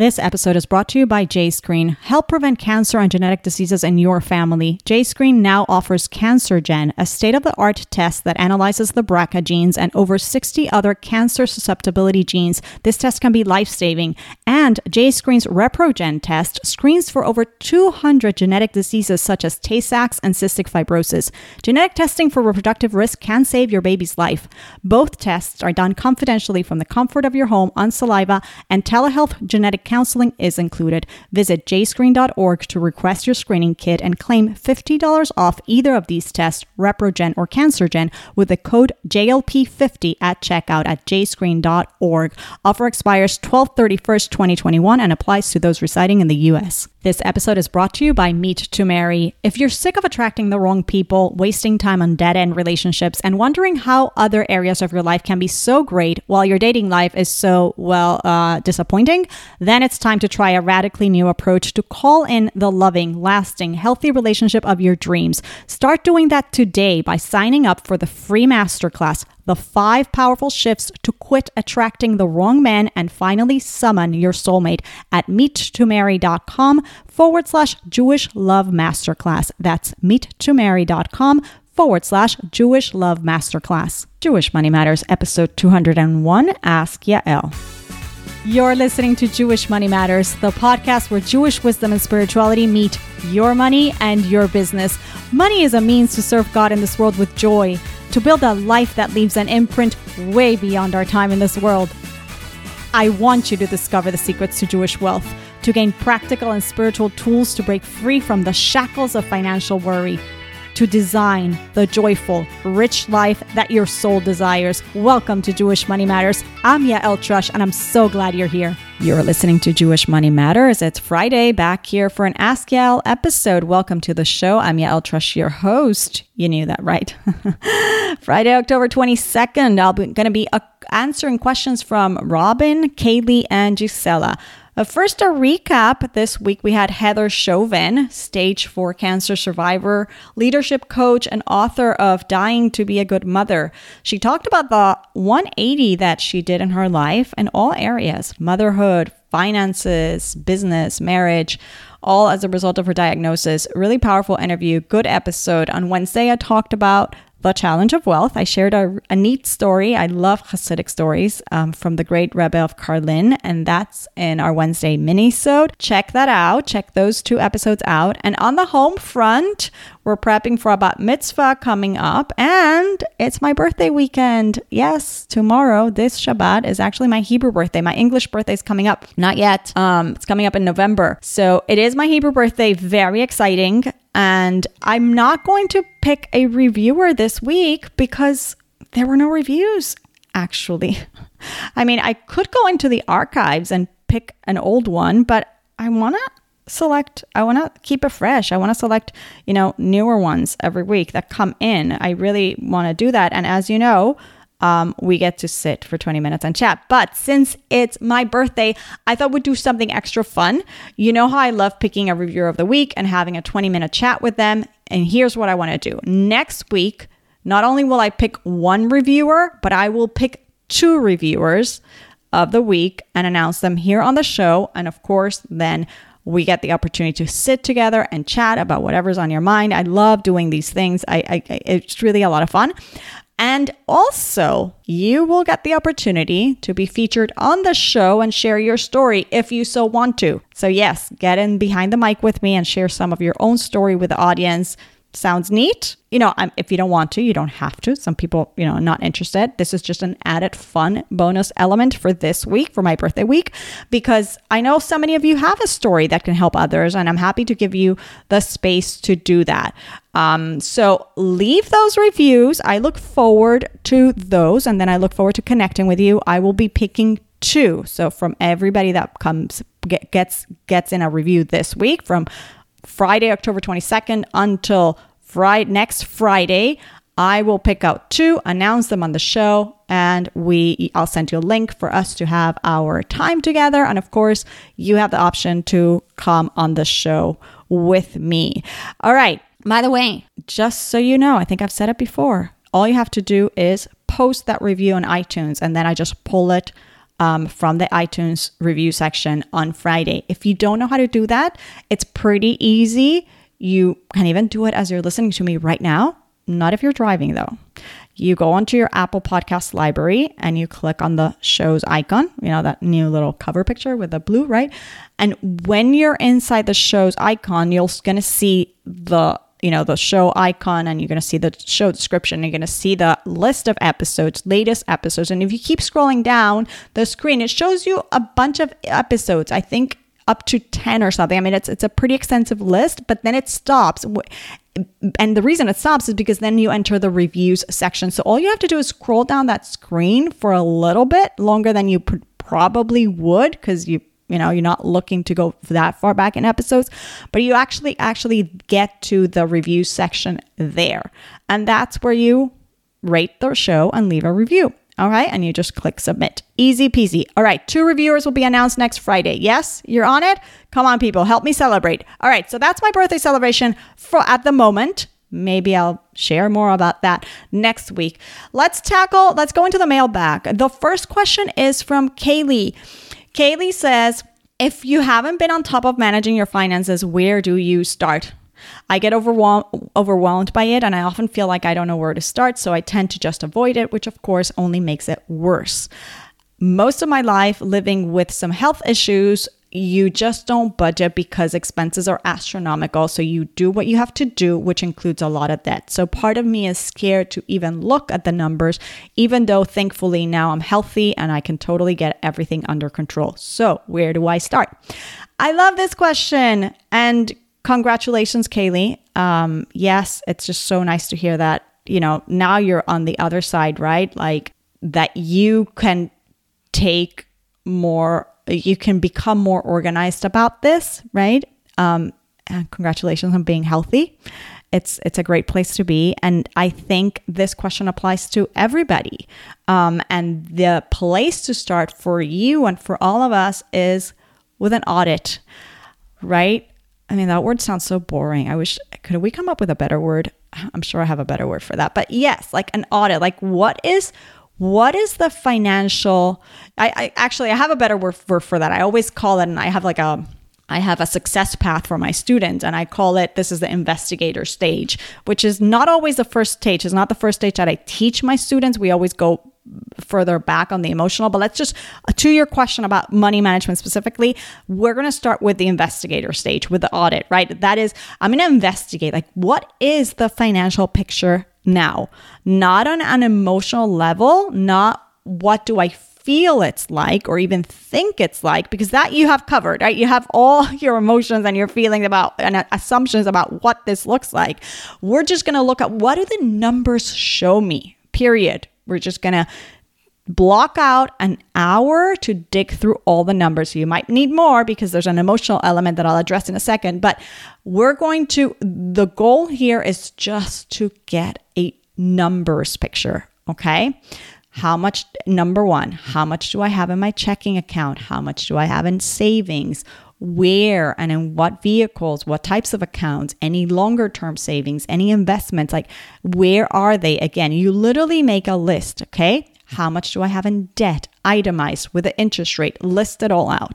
This episode is brought to you by JScreen. Help prevent cancer and genetic diseases in your family. JScreen now offers CancerGen, a state of the art test that analyzes the BRCA genes and over 60 other cancer susceptibility genes. This test can be life saving. And JScreen's ReproGen test screens for over 200 genetic diseases such as Tay Sachs and cystic fibrosis. Genetic testing for reproductive risk can save your baby's life. Both tests are done confidentially from the comfort of your home on saliva, and telehealth genetic counseling is included. Visit jscreen.org to request your screening kit and claim $50 off either of these tests, ReproGen or CancerGen, with the code JLP50 at checkout at jscreen.org. Offer expires 12 31st, 2021 and applies to those residing in the U.S. This episode is brought to you by Meet to Marry. If you're sick of attracting the wrong people, wasting time on dead end relationships, and wondering how other areas of your life can be so great while your dating life is so, well, uh, disappointing, then it's time to try a radically new approach to call in the loving, lasting, healthy relationship of your dreams. Start doing that today by signing up for the free masterclass the five powerful shifts to quit attracting the wrong man and finally summon your soulmate at meettomarry.com forward slash Jewish Love Masterclass. That's meettomarry.com forward slash Jewish Love Masterclass. Jewish Money Matters, episode 201 Ask Yael. You're listening to Jewish Money Matters, the podcast where Jewish wisdom and spirituality meet your money and your business. Money is a means to serve God in this world with joy, to build a life that leaves an imprint way beyond our time in this world. I want you to discover the secrets to Jewish wealth, to gain practical and spiritual tools to break free from the shackles of financial worry to design the joyful, rich life that your soul desires. Welcome to Jewish Money Matters. I'm Yael Trusch, and I'm so glad you're here. You're listening to Jewish Money Matters. It's Friday, back here for an Ask Yael episode. Welcome to the show. I'm Yael Trusch, your host. You knew that, right? Friday, October 22nd, I'm going to be uh, answering questions from Robin, Kaylee, and Gisela. Uh, first, a recap. This week we had Heather Chauvin, stage four cancer survivor, leadership coach, and author of Dying to Be a Good Mother. She talked about the 180 that she did in her life in all areas motherhood, finances, business, marriage all as a result of her diagnosis. Really powerful interview, good episode. On Wednesday, I talked about the Challenge of Wealth. I shared a, a neat story. I love Hasidic stories um, from the great Rebbe of Karlin, and that's in our Wednesday mini-sode. Check that out. Check those two episodes out. And on the home front, we're prepping for a bat mitzvah coming up, and it's my birthday weekend. Yes, tomorrow, this Shabbat, is actually my Hebrew birthday. My English birthday is coming up. Not yet. Um, it's coming up in November. So it is my Hebrew birthday. Very exciting. And I'm not going to pick a reviewer this week because there were no reviews, actually. I mean, I could go into the archives and pick an old one, but I want to select i want to keep it fresh. I want to select you know newer ones every week that come in. I really want to do that. And as you know um, we get to sit for 20 minutes and chat. But since it's my birthday i thought we'd do something extra fun. You know how i love picking a reviewer of the week and having a 20 minute chat with them? And here's what i want to do. Next week not only will i pick one reviewer but i will pick two reviewers of the week and announce them here on the show. And of course then we get the opportunity to sit together and chat about whatever's on your mind. I love doing these things. I, I it's really a lot of fun. And also, you will get the opportunity to be featured on the show and share your story if you so want to. So, yes, get in behind the mic with me and share some of your own story with the audience sounds neat. You know, if you don't want to, you don't have to. Some people, you know, not interested. This is just an added fun bonus element for this week, for my birthday week, because I know so many of you have a story that can help others, and I'm happy to give you the space to do that. Um, so leave those reviews. I look forward to those, and then I look forward to connecting with you. I will be picking two. So from everybody that comes get, gets gets in a review this week from Friday, October 22nd until Friday, next Friday. I will pick out two, announce them on the show, and we I'll send you a link for us to have our time together. And of course, you have the option to come on the show with me. All right. By the way, just so you know, I think I've said it before. All you have to do is post that review on iTunes, and then I just pull it um, from the iTunes review section on Friday. If you don't know how to do that, it's pretty easy. You can even do it as you're listening to me right now. Not if you're driving, though. You go onto your Apple Podcast library and you click on the show's icon, you know, that new little cover picture with the blue, right? And when you're inside the show's icon, you're going to see the you know the show icon and you're going to see the show description you're going to see the list of episodes latest episodes. And if you keep scrolling down the screen it shows you a bunch of episodes i think up to 10 or something. I mean it's it's a pretty extensive list but then it stops. And the reason it stops is because then you enter the reviews section. So all you have to do is scroll down that screen for a little bit longer than you probably would because you you know you're not looking to go that far back in episodes but you actually actually get to the review section there and that's where you rate the show and leave a review all right. And you just click submit. Easy peasy. All right. Two reviewers will be announced next Friday. Yes, you're on it. Come on, people. Help me celebrate. All right. So that's my birthday celebration for at the moment. Maybe I'll share more about that next week. Let's tackle, let's go into the mailbag. The first question is from Kaylee. Kaylee says, if you haven't been on top of managing your finances, where do you start? I get overwhelmed by it and I often feel like I don't know where to start, so I tend to just avoid it, which of course only makes it worse. Most of my life living with some health issues, you just don't budget because expenses are astronomical. So you do what you have to do, which includes a lot of debt. So part of me is scared to even look at the numbers, even though thankfully now I'm healthy and I can totally get everything under control. So where do I start? I love this question. And congratulations, Kaylee. Um, yes, it's just so nice to hear that, you know, now you're on the other side, right? Like that you can take more, you can become more organized about this, right? Um, and congratulations on being healthy. It's it's a great place to be, and I think this question applies to everybody. Um, and the place to start for you and for all of us is with an audit, right? I mean, that word sounds so boring. I wish, could we come up with a better word? I'm sure I have a better word for that. But yes, like an audit, like what is, what is the financial, I, I actually, I have a better word for, for that. I always call it, and I have like a, I have a success path for my students, and I call it this is the investigator stage, which is not always the first stage. It's not the first stage that I teach my students. We always go further back on the emotional, but let's just to your question about money management specifically, we're going to start with the investigator stage with the audit, right? That is, I'm going to investigate like what is the financial picture now, not on an emotional level, not what do I feel it's like or even think it's like because that you have covered right? You have all your emotions and your feelings about and uh, assumptions about what this looks like. We're just going to look at what do the numbers show me? Period. We're just going to block out an hour to dig through all the numbers. You might need more because there's an emotional element that I'll address in a second. But we're going to, the goal here is just to get a numbers picture. Okay. How much, number one, how much do I have in my checking account? How much do I have in savings? where and in what vehicles, what types of accounts, any longer term savings, any investments, like where are they? Again, you literally make a list, okay? How much do I have in debt, itemized with the interest rate, list it all out.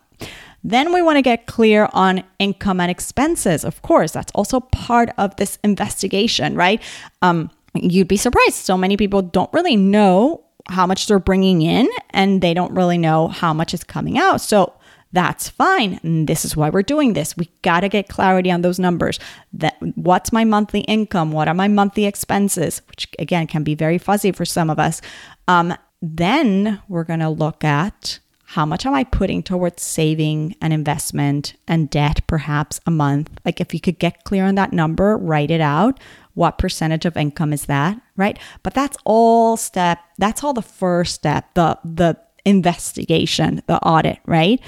Then we want to get clear on income and expenses. Of course, that's also part of this investigation, right? Um, you'd be surprised. So many people don't really know how much they're bringing in and they don't really know how much is coming out. So that's fine. This is why we're doing this. We got to get clarity on those numbers. That what's my monthly income? What are my monthly expenses? Which again can be very fuzzy for some of us. Um, then we're going to look at how much am I putting towards saving and investment and debt perhaps a month? Like if you could get clear on that number, write it out. What percentage of income is that, right? But that's all step, that's all the first step, the the investigation, the audit, right?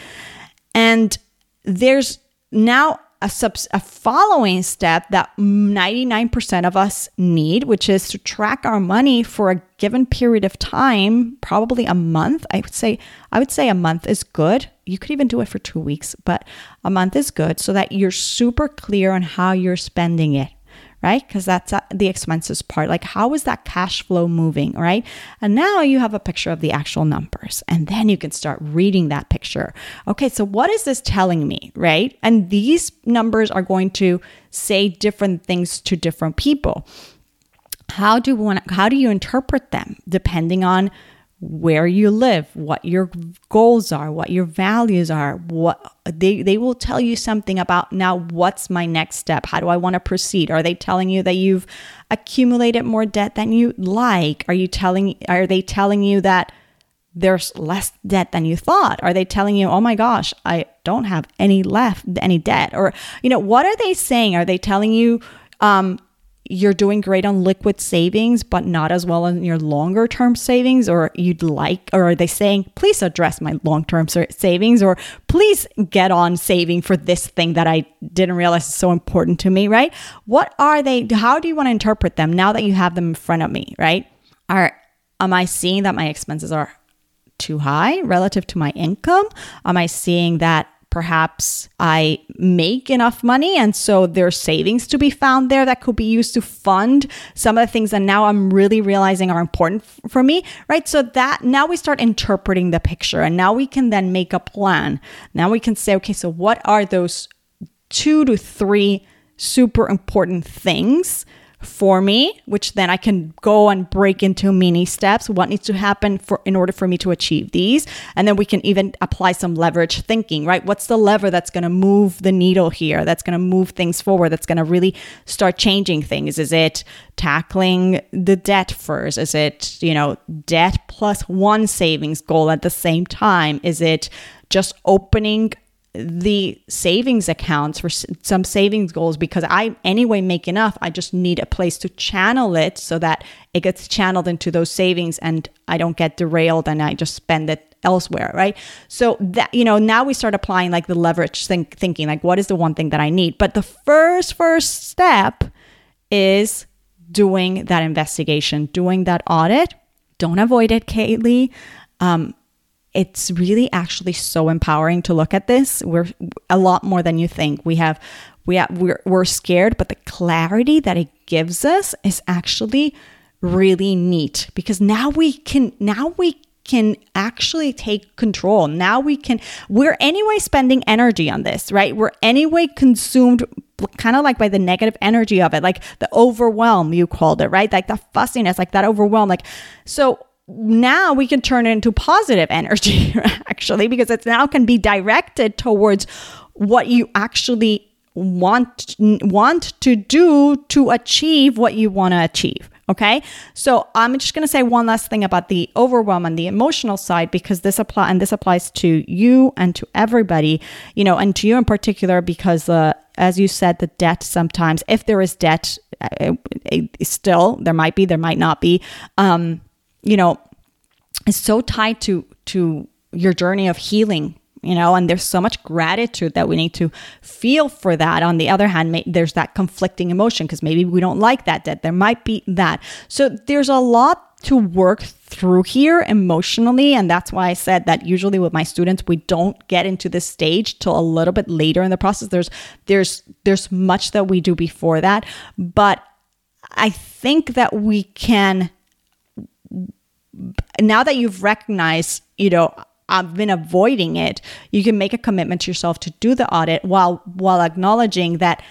And there's now a, sub- a following step that 99% of us need, which is to track our money for a given period of time, probably a month. I would say I would say a month is good. You could even do it for 2 weeks, but a month is good so that you're super clear on how you're spending it, right? Because that's uh, the expenses part. Like, how is that cash flow moving, right? And now you have a picture of the actual numbers, and then you can start reading that picture. Okay, so what is this telling me, right? And these numbers are going to say different things to different people. How do one, how do you interpret them depending on where you live, what your goals are, what your values are, what they they will tell you something about now what's my next step? How do I want to proceed? Are they telling you that you've accumulated more debt than you like? Are you telling are they telling you that there's less debt than you thought? Are they telling you, "Oh my gosh, I don't have any left any debt?" Or you know, what are they saying? Are they telling you um you're doing great on liquid savings, but not as well on your longer term savings, or you'd like, or are they saying, please address my long term savings, or please get on saving for this thing that I didn't realize is so important to me, right? What are they? How do you want to interpret them now that you have them in front of me, right? Are, am I seeing that my expenses are too high relative to my income? Am I seeing that perhaps I make enough money. And so there's savings to be found there that could be used to fund some of the things that now I'm really realizing are important f- for me, right? So that now we start interpreting the picture and now we can then make a plan. Now we can say, okay, so what are those two to three super important things for me, which then I can go and break into mini steps. What needs to happen for in order for me to achieve these? And then we can even apply some leverage thinking, right? What's the lever that's going to move the needle here? That's going to move things forward. That's going to really start changing things. Is it tackling the debt first? Is it, you know, debt plus one savings goal at the same time? Is it just opening the savings accounts for some savings goals because I anyway make enough. I just need a place to channel it so that it gets channeled into those savings and I don't get derailed and I just spend it elsewhere, right? So that you know, now we start applying like the leverage think, thinking like what is the one thing that I need? But the first first step is doing that investigation, doing that audit. Don't avoid it, Kaylee. Um, it's really actually so empowering to look at this. We're a lot more than you think. We have we have, we're we're scared, but the clarity that it gives us is actually really neat because now we can now we can actually take control. Now we can, we're anyway spending energy on this, right? We're anyway consumed kind of like by the negative energy of it, like the overwhelm, you called it, right? Like the fussiness, like that overwhelm. Like, so now we can turn it into positive energy actually because it now can be directed towards what you actually want want to do to achieve what you want to achieve okay? So i'm just going to say one last thing about the overwhelm and the emotional side because this apply and this applies to you and to everybody you know and to you in particular because uh, as you said the debt sometimes if there is debt uh, still there might be there might not be um you know, is so tied to to your journey of healing you know and there's so much gratitude that we need to feel for that. On the other hand there's that conflicting emotion because maybe we don't like that debt there might be that. So there's a lot to work through here emotionally and that's why i said that usually with my students we don't get into this stage till a little bit later in the process. There's there's there's much that we do before that but i think that we can now that you've recognized, you know, I've been avoiding it, you can make a commitment to yourself to do the audit while while acknowledging that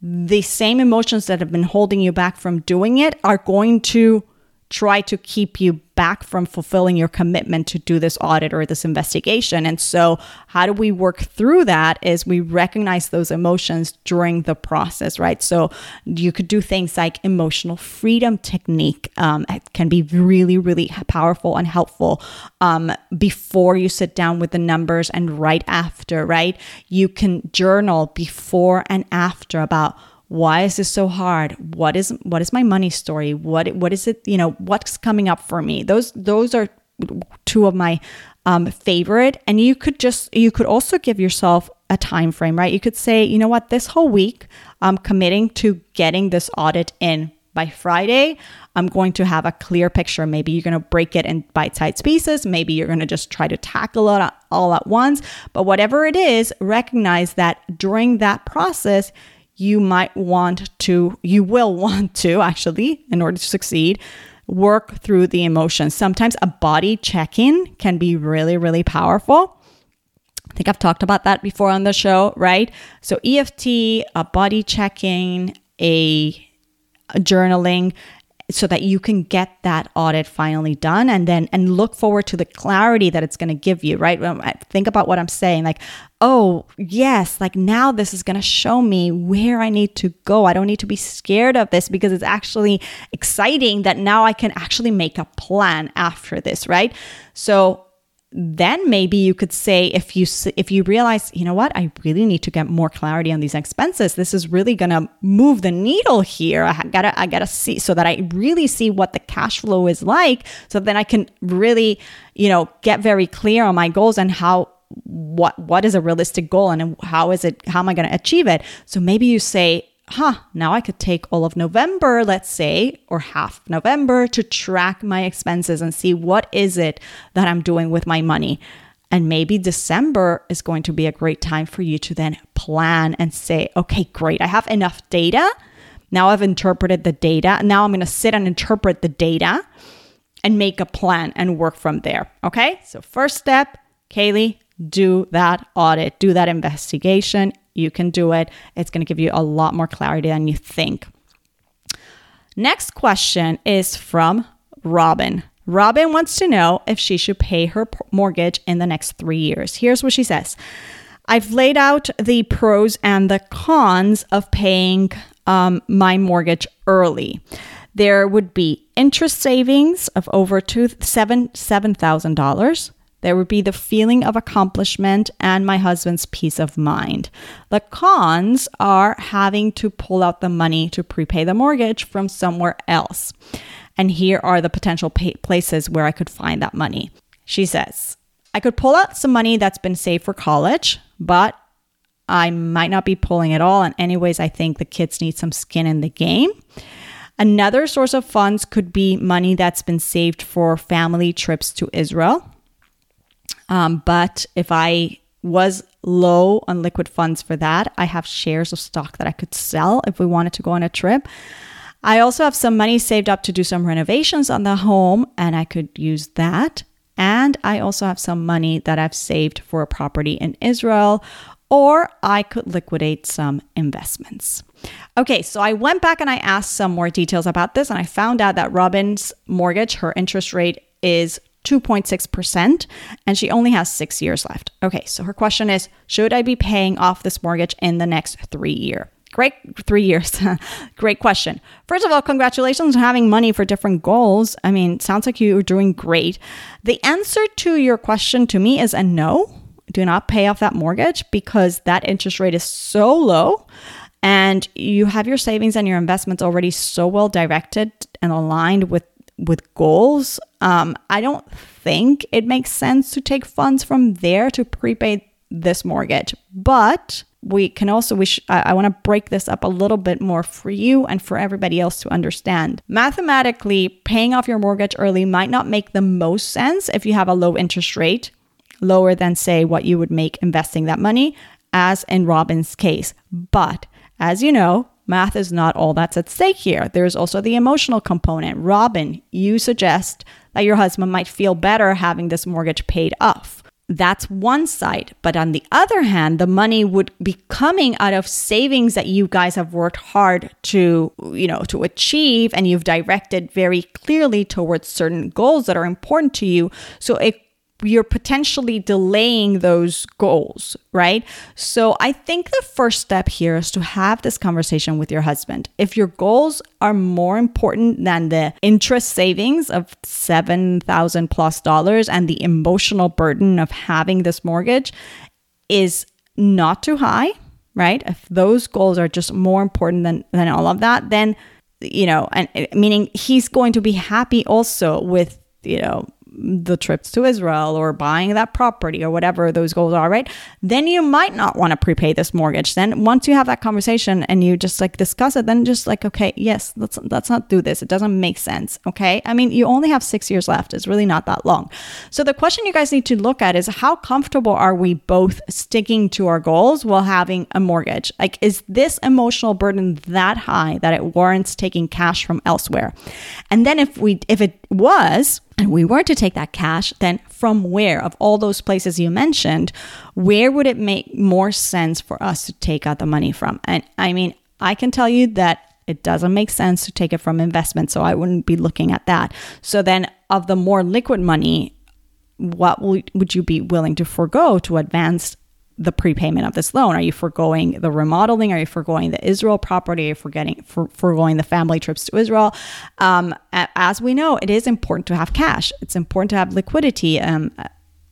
the same emotions that have been holding you back from doing it are going to try to keep you back from fulfilling your commitment to do this audit or this investigation. And so, how do we work through that? Is we recognize those emotions during the process, right? So, you could do things like emotional freedom technique. Um, it can be really, really powerful and helpful um, before you sit down with the numbers and right after, right? You can journal before and after about why is this so hard? What is what is my money story? What what is it you know what's coming up for me? Those those are two of my um, favorite. And you could just you could also give yourself a time frame right? You could say you know what? This whole week i'm committing to getting this audit in. By friday i'm going to have a clear picture. Maybe you're going to break it in bite-sized pieces. Maybe you're going to just try to tackle it all at once. But whatever it is recognize that during that process you might want to, you will want to actually, in order to succeed, work through the emotions. Sometimes a body check in can be really, really powerful. I think I've talked about that before on the show, right? So, EFT, a body checking, a, a journaling, so that you can get that audit finally done and then and look forward to the clarity that it's going to give you right? Think about what i'm saying like oh yes like now this is going to show me where i need to go. I don't need to be scared of this because it's actually exciting that now i can actually make a plan after this right? So then maybe you could say if you if you realize you know what i really need to get more clarity on these expenses this is really going to move the needle here. I gotta i gotta see so that i really see what the cash flow is like so then i can really you know get very clear on my goals and how what what is a realistic goal and how is it how am i going to achieve it? So maybe you say huh, now I could take all of November, let's say, or half November to track my expenses and see what is it that I'm doing with my money. And maybe December is going to be a great time for you to then plan and say, okay, great, I have enough data. Now I've interpreted the data. Now I'm going to sit and interpret the data and make a plan and work from there. Okay. So, first step, Kaylee, do that audit, do that investigation, you can do it. It's going to give you a lot more clarity than you think. Next question is from Robin. Robin wants to know if she should pay her mortgage in the next three years. Here's what she says I've laid out the pros and the cons of paying um, my mortgage early. There would be interest savings of over two, seven seven thousand dollars. There would be the feeling of accomplishment and my husband's peace of mind. The cons are having to pull out the money to prepay the mortgage from somewhere else. And here are the potential places where I could find that money. She says, I could pull out some money that's been saved for college, but I might not be pulling it all. And, anyways, I think the kids need some skin in the game. Another source of funds could be money that's been saved for family trips to Israel. Um, but if I was low on liquid funds for that, I have shares of stock that I could sell if we wanted to go on a trip. I also have some money saved up to do some renovations on the home, and I could use that. And I also have some money that I've saved for a property in Israel, or I could liquidate some investments. Okay, so I went back and I asked some more details about this, and I found out that Robin's mortgage, her interest rate is 2.6%, and she only has six years left. Okay, so her question is Should I be paying off this mortgage in the next three year? Great, three years. Great question. First of all, congratulations on having money for different goals. I mean, sounds like you're doing great. The answer to your question to me is a no. Do not pay off that mortgage because that interest rate is so low and you have your savings and your investments already so well directed and aligned with with goals, um, I don't think it makes sense to take funds from there to prepay this mortgage. But we can also wish I, I want to break this up a little bit more for you and for everybody else to understand. Mathematically, paying off your mortgage early might not make the most sense if you have a low interest rate, lower than say what you would make investing that money, as in Robin's case. But as you know, Math is not all that's at stake here. There's also the emotional component. Robin, you suggest that your husband might feel better having this mortgage paid off. That's one side. But on the other hand, the money would be coming out of savings that you guys have worked hard to, you know, to achieve and you've directed very clearly towards certain goals that are important to you. So it you're potentially delaying those goals, right? So I think the first step here is to have this conversation with your husband. If your goals are more important than the interest savings of 7,000 plus dollars and the emotional burden of having this mortgage is not too high, right? If those goals are just more important than than all of that, then you know, and meaning he's going to be happy also with you know the trips to Israel or buying that property or whatever those goals are, right? Then you might not want to prepay this mortgage. Then once you have that conversation and you just like discuss it, then just like, okay, yes, let's let's not do this. It doesn't make sense. Okay. I mean, you only have six years left. It's really not that long. So the question you guys need to look at is how comfortable are we both sticking to our goals while having a mortgage? Like, is this emotional burden that high that it warrants taking cash from elsewhere? And then if we if it was, and we were to take that cash, then from where, of all those places you mentioned, where would it make more sense for us to take out the money from? And I mean, I can tell you that it doesn't make sense to take it from investment, so I wouldn't be looking at that. So then, of the more liquid money, what would you be willing to forego to advance the prepayment of this loan? Are you foregoing the remodeling? Are you foregoing the Israel property? Are you forgetting for, foregoing the family trips to Israel? Um, as we know, it is important to have cash. It's important to have liquidity um,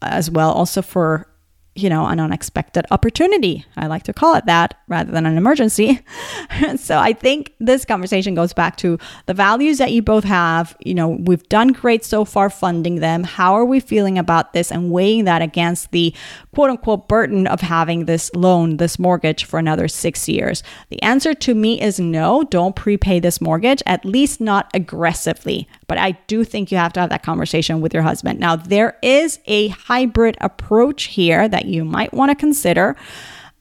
as well, also for you know, an unexpected opportunity. I like to call it that rather than an emergency. so I think this conversation goes back to the values that you both have. You know, we've done great so far funding them. How are we feeling about this and weighing that against the quote unquote burden of having this loan, this mortgage for another six years? The answer to me is no, don't prepay this mortgage, at least not aggressively. But I do think you have to have that conversation with your husband. Now, there is a hybrid approach here that you might want to consider.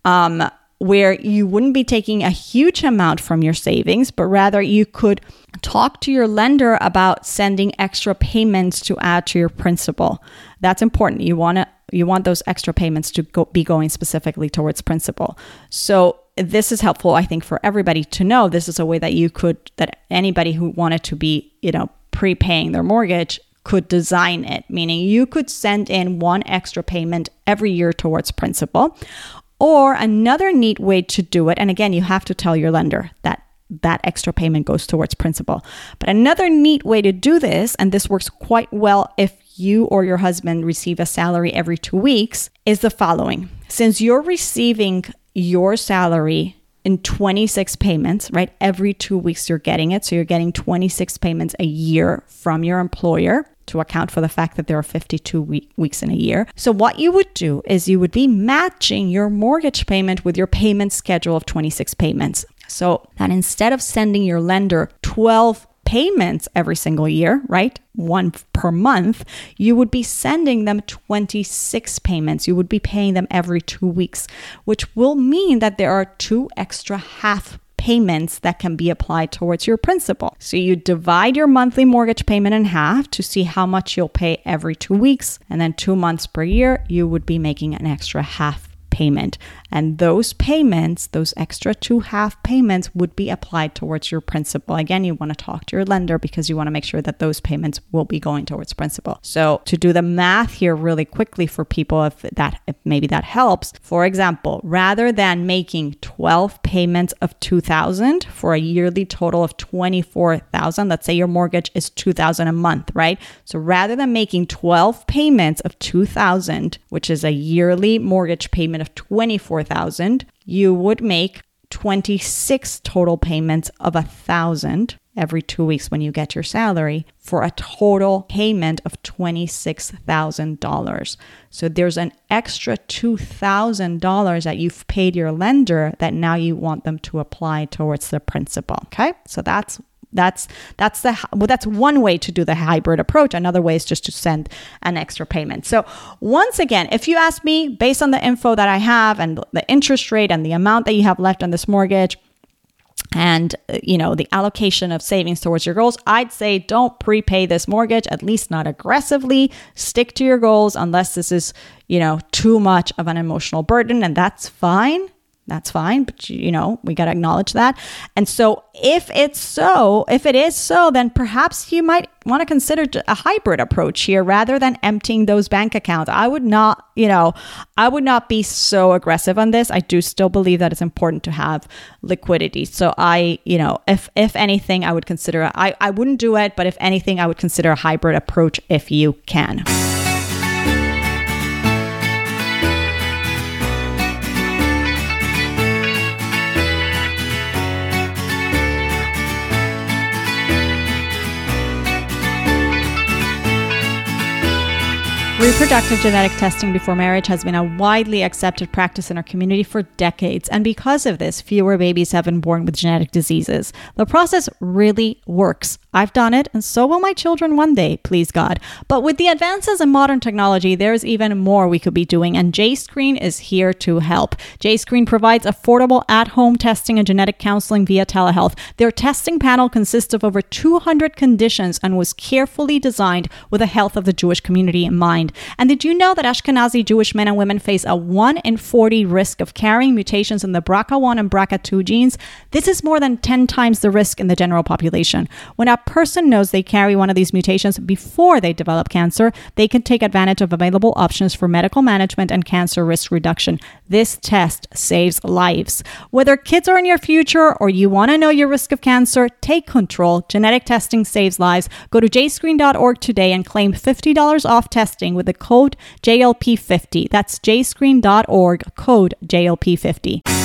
Um, where you wouldn't be taking a huge amount from your savings, but rather you could talk to your lender about sending extra payments to add to your principal. That's important. You want to you want those extra payments to go, be going specifically towards principal. So this is helpful I think for everybody to know this is a way that you could that anybody who wanted to be, you know, prepaying their mortgage could design it, meaning you could send in one extra payment every year towards principal. Or another neat way to do it, and again, you have to tell your lender that that extra payment goes towards principal. But another neat way to do this, and this works quite well if you or your husband receive a salary every two weeks, is the following. Since you're receiving your salary in 26 payments, right? Every two weeks you're getting it. So you're getting 26 payments a year from your employer to account for the fact that there are 52 week- weeks in a year. So what you would do is you would be matching your mortgage payment with your payment schedule of 26 payments. So that instead of sending your lender 12 payments every single year, right? One per month, you would be sending them 26 payments. You would be paying them every two weeks, which will mean that there are two extra half payments that can be applied towards your principal. So you divide your monthly mortgage payment in half to see how much you'll pay every two weeks. And then two months per year, you would be making an extra half payment. And those payments, those extra two half payments, would be applied towards your principal. Again, you want to talk to your lender because you want to make sure that those payments will be going towards principal. So to do the math here really quickly for people, if that if maybe that helps. For example, rather than making 12 payments of 2000 for a yearly total of 24,000, let's say your mortgage is 2000 a month, right? So rather than making 12 payments of 2000, which is a yearly mortgage payment of 24,000, you would make 26 total payments of a thousand every two weeks when you get your salary for a total payment of $26,000. So there's an extra $2,000 that you've paid your lender that now you want them to apply towards the principal. Okay. So that's that's that's the well, that's one way to do the hybrid approach. Another way is just to send an extra payment. So once again, if you ask me, based on the info that I have and the interest rate and the amount that you have left on this mortgage, and you know the allocation of savings towards your goals i'd say don't prepay this mortgage at least not aggressively stick to your goals unless this is you know too much of an emotional burden and that's fine that's fine but you know we got to acknowledge that. And so if it's so if it is so then perhaps you might want to consider a hybrid approach here rather than emptying those bank accounts. I would not you know i would not be so aggressive on this. I do still believe that it's important to have liquidity. So i you know if if anything i would consider i i wouldn't do it but if anything i would consider a hybrid approach if you can Reproductive genetic testing before marriage has been a widely accepted practice in our community for decades, and because of this, fewer babies have been born with genetic diseases. The process really works. I've done it, and so will my children one day, please God. But with the advances in modern technology, there's even more we could be doing, and JScreen is here to help. JScreen provides affordable at home testing and genetic counseling via telehealth. Their testing panel consists of over 200 conditions and was carefully designed with the health of the Jewish community in mind. And did you know that Ashkenazi Jewish men and women face a 1 in 40 risk of carrying mutations in the BRCA1 and BRCA2 genes? This is more than 10 times the risk in the general population. When a person knows they carry one of these mutations before they develop cancer, they can take advantage of available options for medical management and cancer risk reduction. This test saves lives. Whether kids are in your future or you want to know your risk of cancer, take control. Genetic testing saves lives. Go to jscreen.org today and claim $50 off testing with the code JLP50. That's jscreen.org, code JLP50.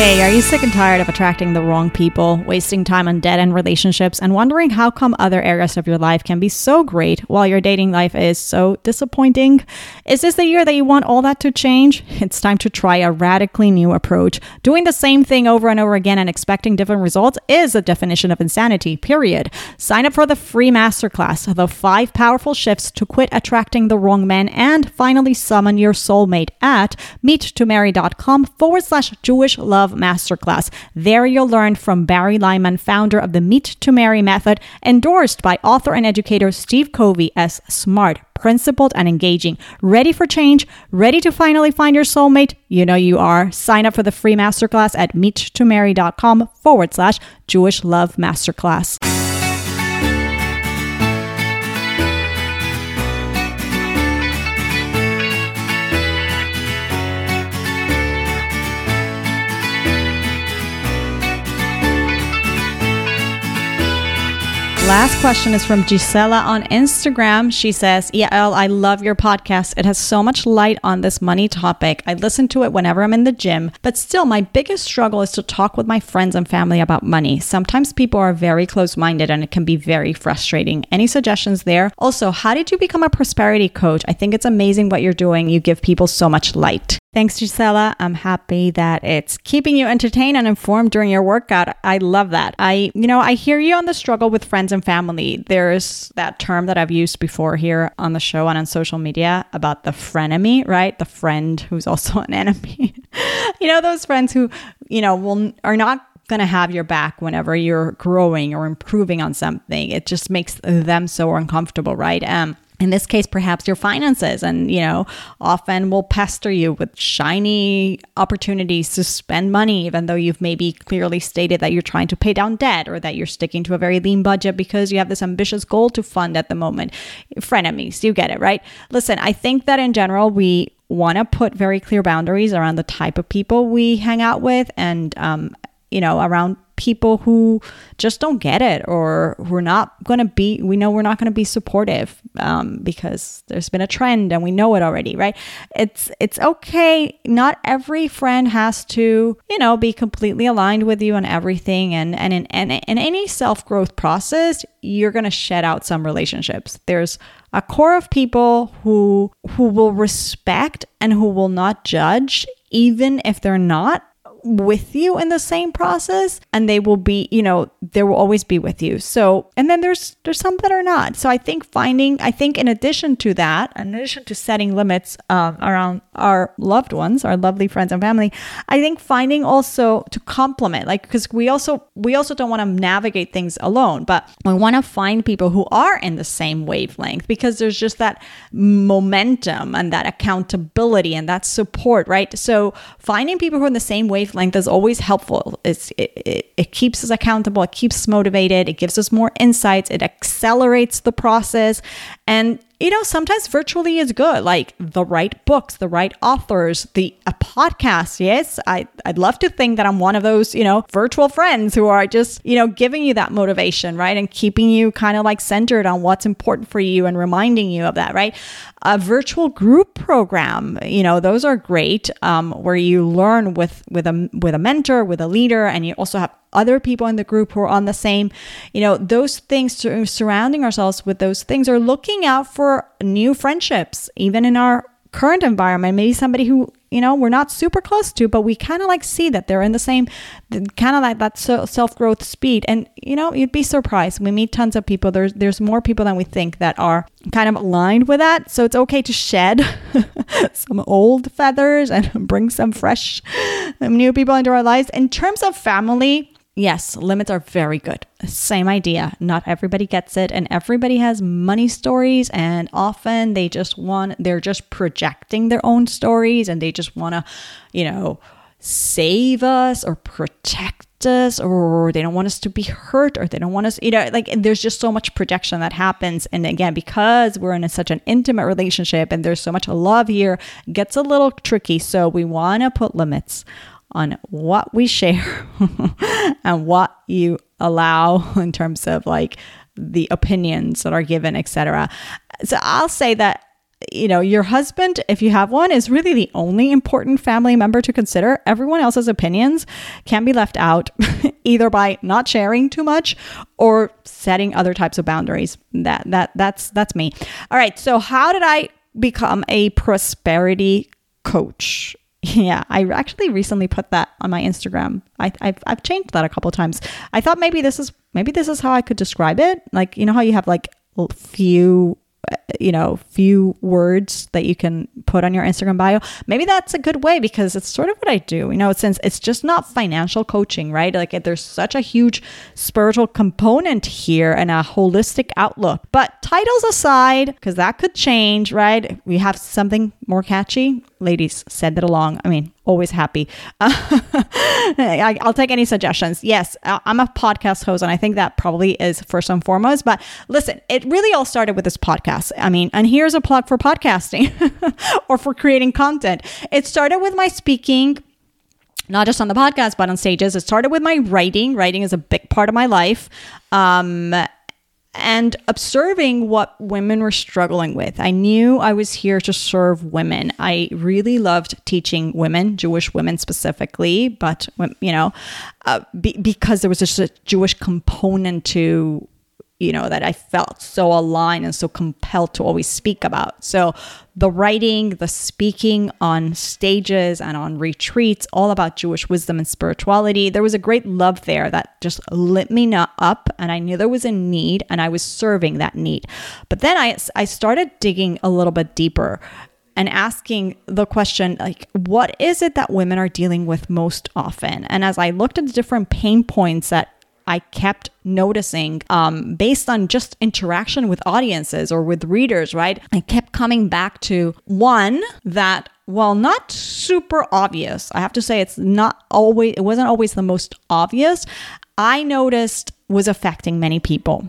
Hey, are you sick and tired of attracting the wrong people, wasting time on dead end relationships, and wondering how come other areas of your life can be so great while your dating life is so disappointing? Is this the year that you want all that to change? It's time to try a radically new approach. Doing the same thing over and over again and expecting different results is a definition of insanity, period. Sign up for the free masterclass, The Five Powerful Shifts to Quit Attracting the Wrong Men and Finally Summon Your Soulmate at meettomarry.com forward slash Jewish Love Love Masterclass. There you'll learn from Barry Lyman, founder of the Meet to Marry method, endorsed by author and educator Steve Covey as smart, principled, and engaging. Ready for change? Ready to finally find your soulmate? You know you are. Sign up for the free masterclass at meettomarry.com forward slash Jewish Love Masterclass. Last question is from Gisela on Instagram. She says, Yael, I love your podcast. It has so much light on this money topic. I listen to it whenever I'm in the gym, but still, my biggest struggle is to talk with my friends and family about money. Sometimes people are very close minded and it can be very frustrating. Any suggestions there? Also, how did you become a prosperity coach? I think it's amazing what you're doing. You give people so much light. Thanks, Gisela. I'm happy that it's keeping you entertained and informed during your workout. I love that. I, you know, I hear you on the struggle with friends and family. There's that term that I've used before here on the show and on social media about the frenemy, right? The friend who's also an enemy. you know, those friends who, you know, will are not going to have your back whenever you're growing or improving on something. It just makes them so uncomfortable, right? Um, in this case perhaps your finances and you know often will pester you with shiny opportunities to spend money even though you've maybe clearly stated that you're trying to pay down debt or that you're sticking to a very lean budget because you have this ambitious goal to fund at the moment. Frenemies you get it right? Listen i think that in general we want to put very clear boundaries around the type of people we hang out with and um, you know around people who just don't get it or who are not going to be, we know we're not going to be supportive um, because there's been a trend and we know it already, right? It's, it's okay. Not every friend has to, you know, be completely aligned with you on everything. And, and in, in, in any self growth process, you're going to shed out some relationships. There's a core of people who who will respect and who will not judge even if they're not with you in the same process and they will be you know there will always be with you. So and then there's there's some that are not. So i think finding i think in addition to that in addition to setting limits um, around our loved ones our lovely friends and family i think finding also to complement like because we also we also don't want to navigate things alone but we want to find people who are in the same wavelength because there's just that momentum and that accountability and that support right? So finding people who are in the same wavelength wavelength is always helpful. It's, it, it, it keeps us accountable, it keeps us motivated, it gives us more insights, it accelerates the process. And you know, sometimes virtually is good, like the right books, the right authors, the a podcast. Yes, I, I'd love to think that I'm one of those, you know, virtual friends who are just, you know, giving you that motivation, right? And keeping you kind of like centered on what's important for you and reminding you of that, right? A virtual group program, you know, those are great, um, where you learn with with a with a mentor, with a leader, and you also have other people in the group who are on the same, you know, those things, surrounding ourselves with those things or looking out for new friendships, even in our current environment. Maybe somebody who, you know, we're not super close to, but we kind of like see that they're in the same, kind of like that self growth speed. And, you know, you'd be surprised. We meet tons of people. There's, there's more people than we think that are kind of aligned with that. So it's okay to shed some old feathers and bring some fresh new people into our lives. In terms of family, Yes, limits are very good. Same idea. Not everybody gets it, and everybody has money stories, and often they just want, they're just projecting their own stories and they just want to, you know, save us or protect us, or they don't want us to be hurt, or they don't want us, you know, like there's just so much projection that happens. And again, because we're in a, such an intimate relationship and there's so much love here, gets a little tricky. So we want to put limits on what we share and what you allow in terms of like the opinions that are given, etc. So I'll say that you know, your husband, if you have one, is really the only important family member to consider. Everyone else's opinions can be left out either by not sharing too much or setting other types of boundaries. That that that's that's me. All right, so how did I become a prosperity coach? Yeah, I actually recently put that on my Instagram. I, have I've changed that a couple times. I thought maybe this is maybe this is how I could describe it. Like you know how you have like few uh, you know, few words that you can put on your Instagram bio. Maybe that's a good way because it's sort of what I do. You know, since it's just not financial coaching, right? Like there's such a huge spiritual component here and a holistic outlook. But titles aside, because that could change, right? We have something more catchy. Ladies, send it along. I mean, always happy. I, will take any suggestions. Yes, I'm a podcast host, and I think that probably is first and foremost. But listen, it really all started with this podcast. I mean, and here's a plug for podcasting or for creating content. It started with my speaking not just on the podcast, but on stages. It started with my writing. Writing is a big part of my life. Um, and observing what women were struggling with. I knew I was here to serve women. I really loved teaching women, Jewish women specifically, but you know, uh, be, because there was just a Jewish component to you know, that I felt so aligned and so compelled to always speak about. So the writing, the speaking on stages and on retreats, all about Jewish wisdom and spirituality. There was a great love there that just lit me up, and I knew there was a need, and I was serving that need. But then I I started digging a little bit deeper and asking the question like what is it that women are dealing with most often and as i looked at the different pain points that I kept noticing um, based on just interaction with audiences or with readers, right? I kept coming back to one that while not super obvious, I have to say it's not always, it wasn't always the most obvious. I noticed was affecting many people.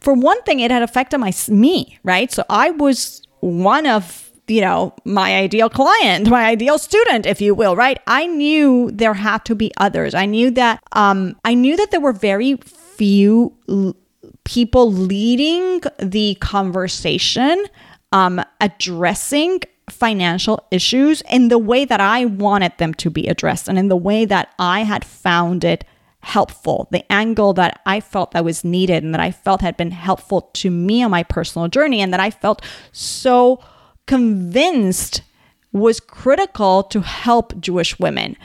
For one thing, it had affected my me, right? So I was one of you know, my ideal client, my ideal student, if you will, right? I knew there had to be others. I knew that, um, I knew that there were very few l- people leading the conversation, um, addressing financial issues in the way that I wanted them to be addressed and in the way that I had found it helpful, the angle that I felt that was needed and that I felt had been helpful to me on my personal journey and that I felt so convinced was critical to help Jewish women.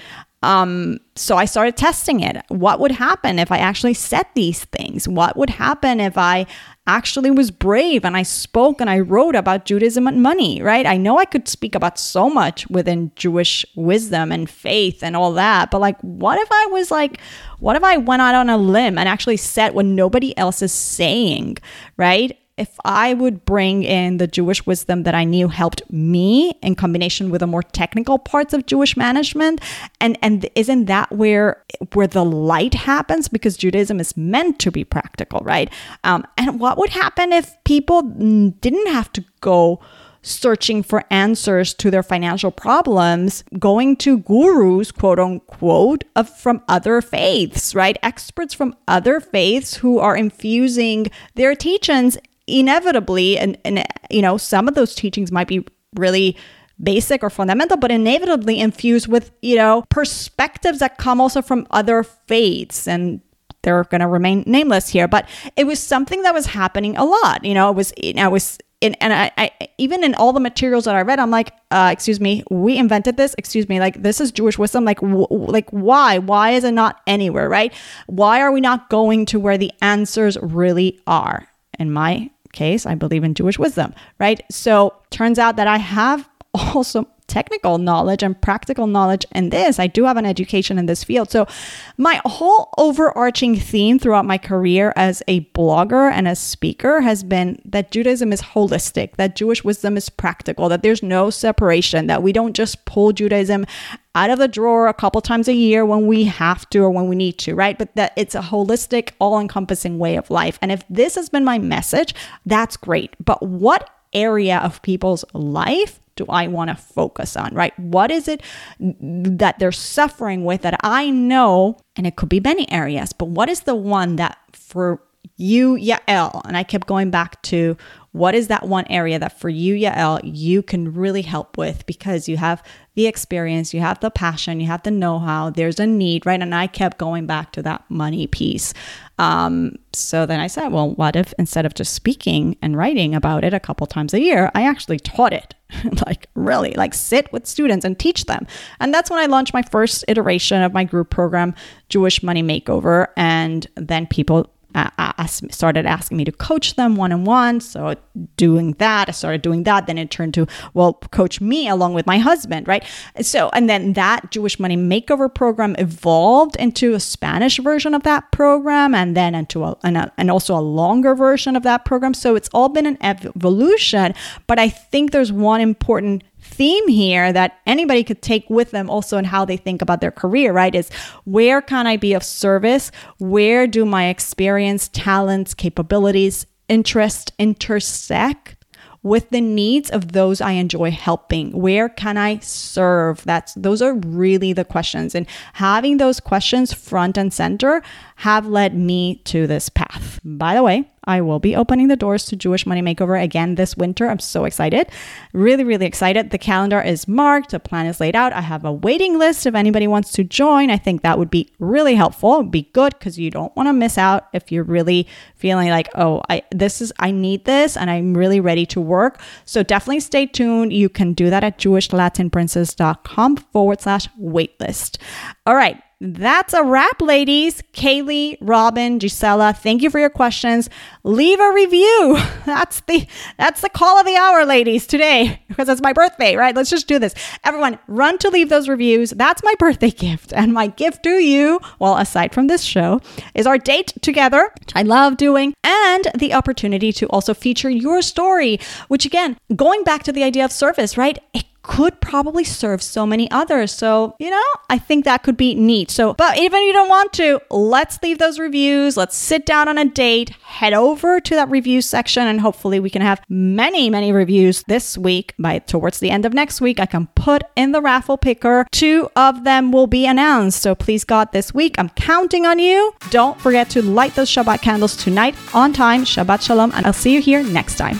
Um, so I started testing it. What would happen if I actually said these things? What would happen if I actually was brave and I spoke and I wrote about Judaism and money, right? I know I could speak about so much within Jewish wisdom and faith and all that, but like, what if I was like, what if I went out on a limb and actually said what nobody else is saying, right? If I would bring in the Jewish wisdom that I knew helped me in combination with the more technical parts of Jewish management, and and isn't that where where the light happens? Because Judaism is meant to be practical, right? Um, and what would happen if people didn't have to go searching for answers to their financial problems, going to gurus, quote unquote, of, from other faiths, right? Experts from other faiths who are infusing their teachings inevitably. And, and you know, some of those teachings might be really basic or fundamental, but inevitably infused with, you know, perspectives that come also from other faiths and they're going to remain nameless here, but it was something that was happening a lot. You know, it was, you it was and, and I, I, even in all the materials that I read, I'm like, uh, excuse me, we invented this. Excuse me, like this is Jewish wisdom. Like, w- like why? Why is it not anywhere? Right? Why are we not going to where the answers really are? In my case, I believe in Jewish wisdom. Right? So turns out that I have also technical knowledge and practical knowledge in this. I do have an education in this field. So, my whole overarching theme throughout my career as a blogger and a speaker has been that Judaism is holistic, that Jewish wisdom is practical, that there's no separation, that we don't just pull Judaism out of the drawer a couple times a year when we have to or when we need to, right? But that it's a holistic, all encompassing way of life. And if this has been my message, that's great. But what area of people's life do I want to focus on, right? What is it that they're suffering with that I know, and it could be many areas, but what is the one that for you, Yael, and I kept going back to what is that one area that for you, Yael, you can really help with because you have the experience, you have the passion, you have the know how, there's a need, right? And I kept going back to that money piece. Um, so then I said, well, what if instead of just speaking and writing about it a couple times a year, I actually taught it? like, really, like sit with students and teach them. And that's when I launched my first iteration of my group program, Jewish Money Makeover. And then people uh, started asking me to coach them one on one. So doing that, I started doing that. Then it turned to, well, coach me along with my husband, right? So, and then that Jewish Money Makeover program evolved into a Spanish version of that program and then into a, a, and also a longer version of that program. So it's all been an evolution. But I think there's one important theme here that anybody could take with them also in how they think about their career, right? Is where can I be of service? Where do my experience, talents, capabilities, interest intersect? with the needs of those I enjoy helping? Where can I serve? That's those are really the questions. And having those questions front and center have led me to this path. By the way, I will be opening the doors to Jewish Money Makeover again this winter. I'm so excited. Really, really excited. The calendar is marked, the plan is laid out. I have a waiting list if anybody wants to join. I think that would be really helpful. It'd be good because you don't want to miss out if you're really feeling like, oh, I this is I need this and I'm really ready to work. So definitely stay tuned. You can do that at jewishlatinprincess.com forward slash waitlist. All right. That's a wrap, ladies. Kaylee, Robin, Gisela, thank you for your questions. Leave a review. That's the that's the call of the hour, ladies, today because it's my birthday, right? Let's just do this. Everyone, run to leave those reviews. That's my birthday gift, and my gift to you, well, aside from this show, is our date together, which I love doing, and the opportunity to also feature your story. Which again, going back to the idea of service, right? It could probably serve so many others. So, you know, I think that could be neat. So, but even if you don't want to, let's leave those reviews. Let's sit down on a date, head over to that review section, and hopefully we can have many, many reviews this week. By towards the end of next week, I can put in the raffle picker. Two of them will be announced. So please God, this week I'm counting on you. Don't forget to light those Shabbat candles tonight on time. Shabbat Shalom, and I'll see you here next time.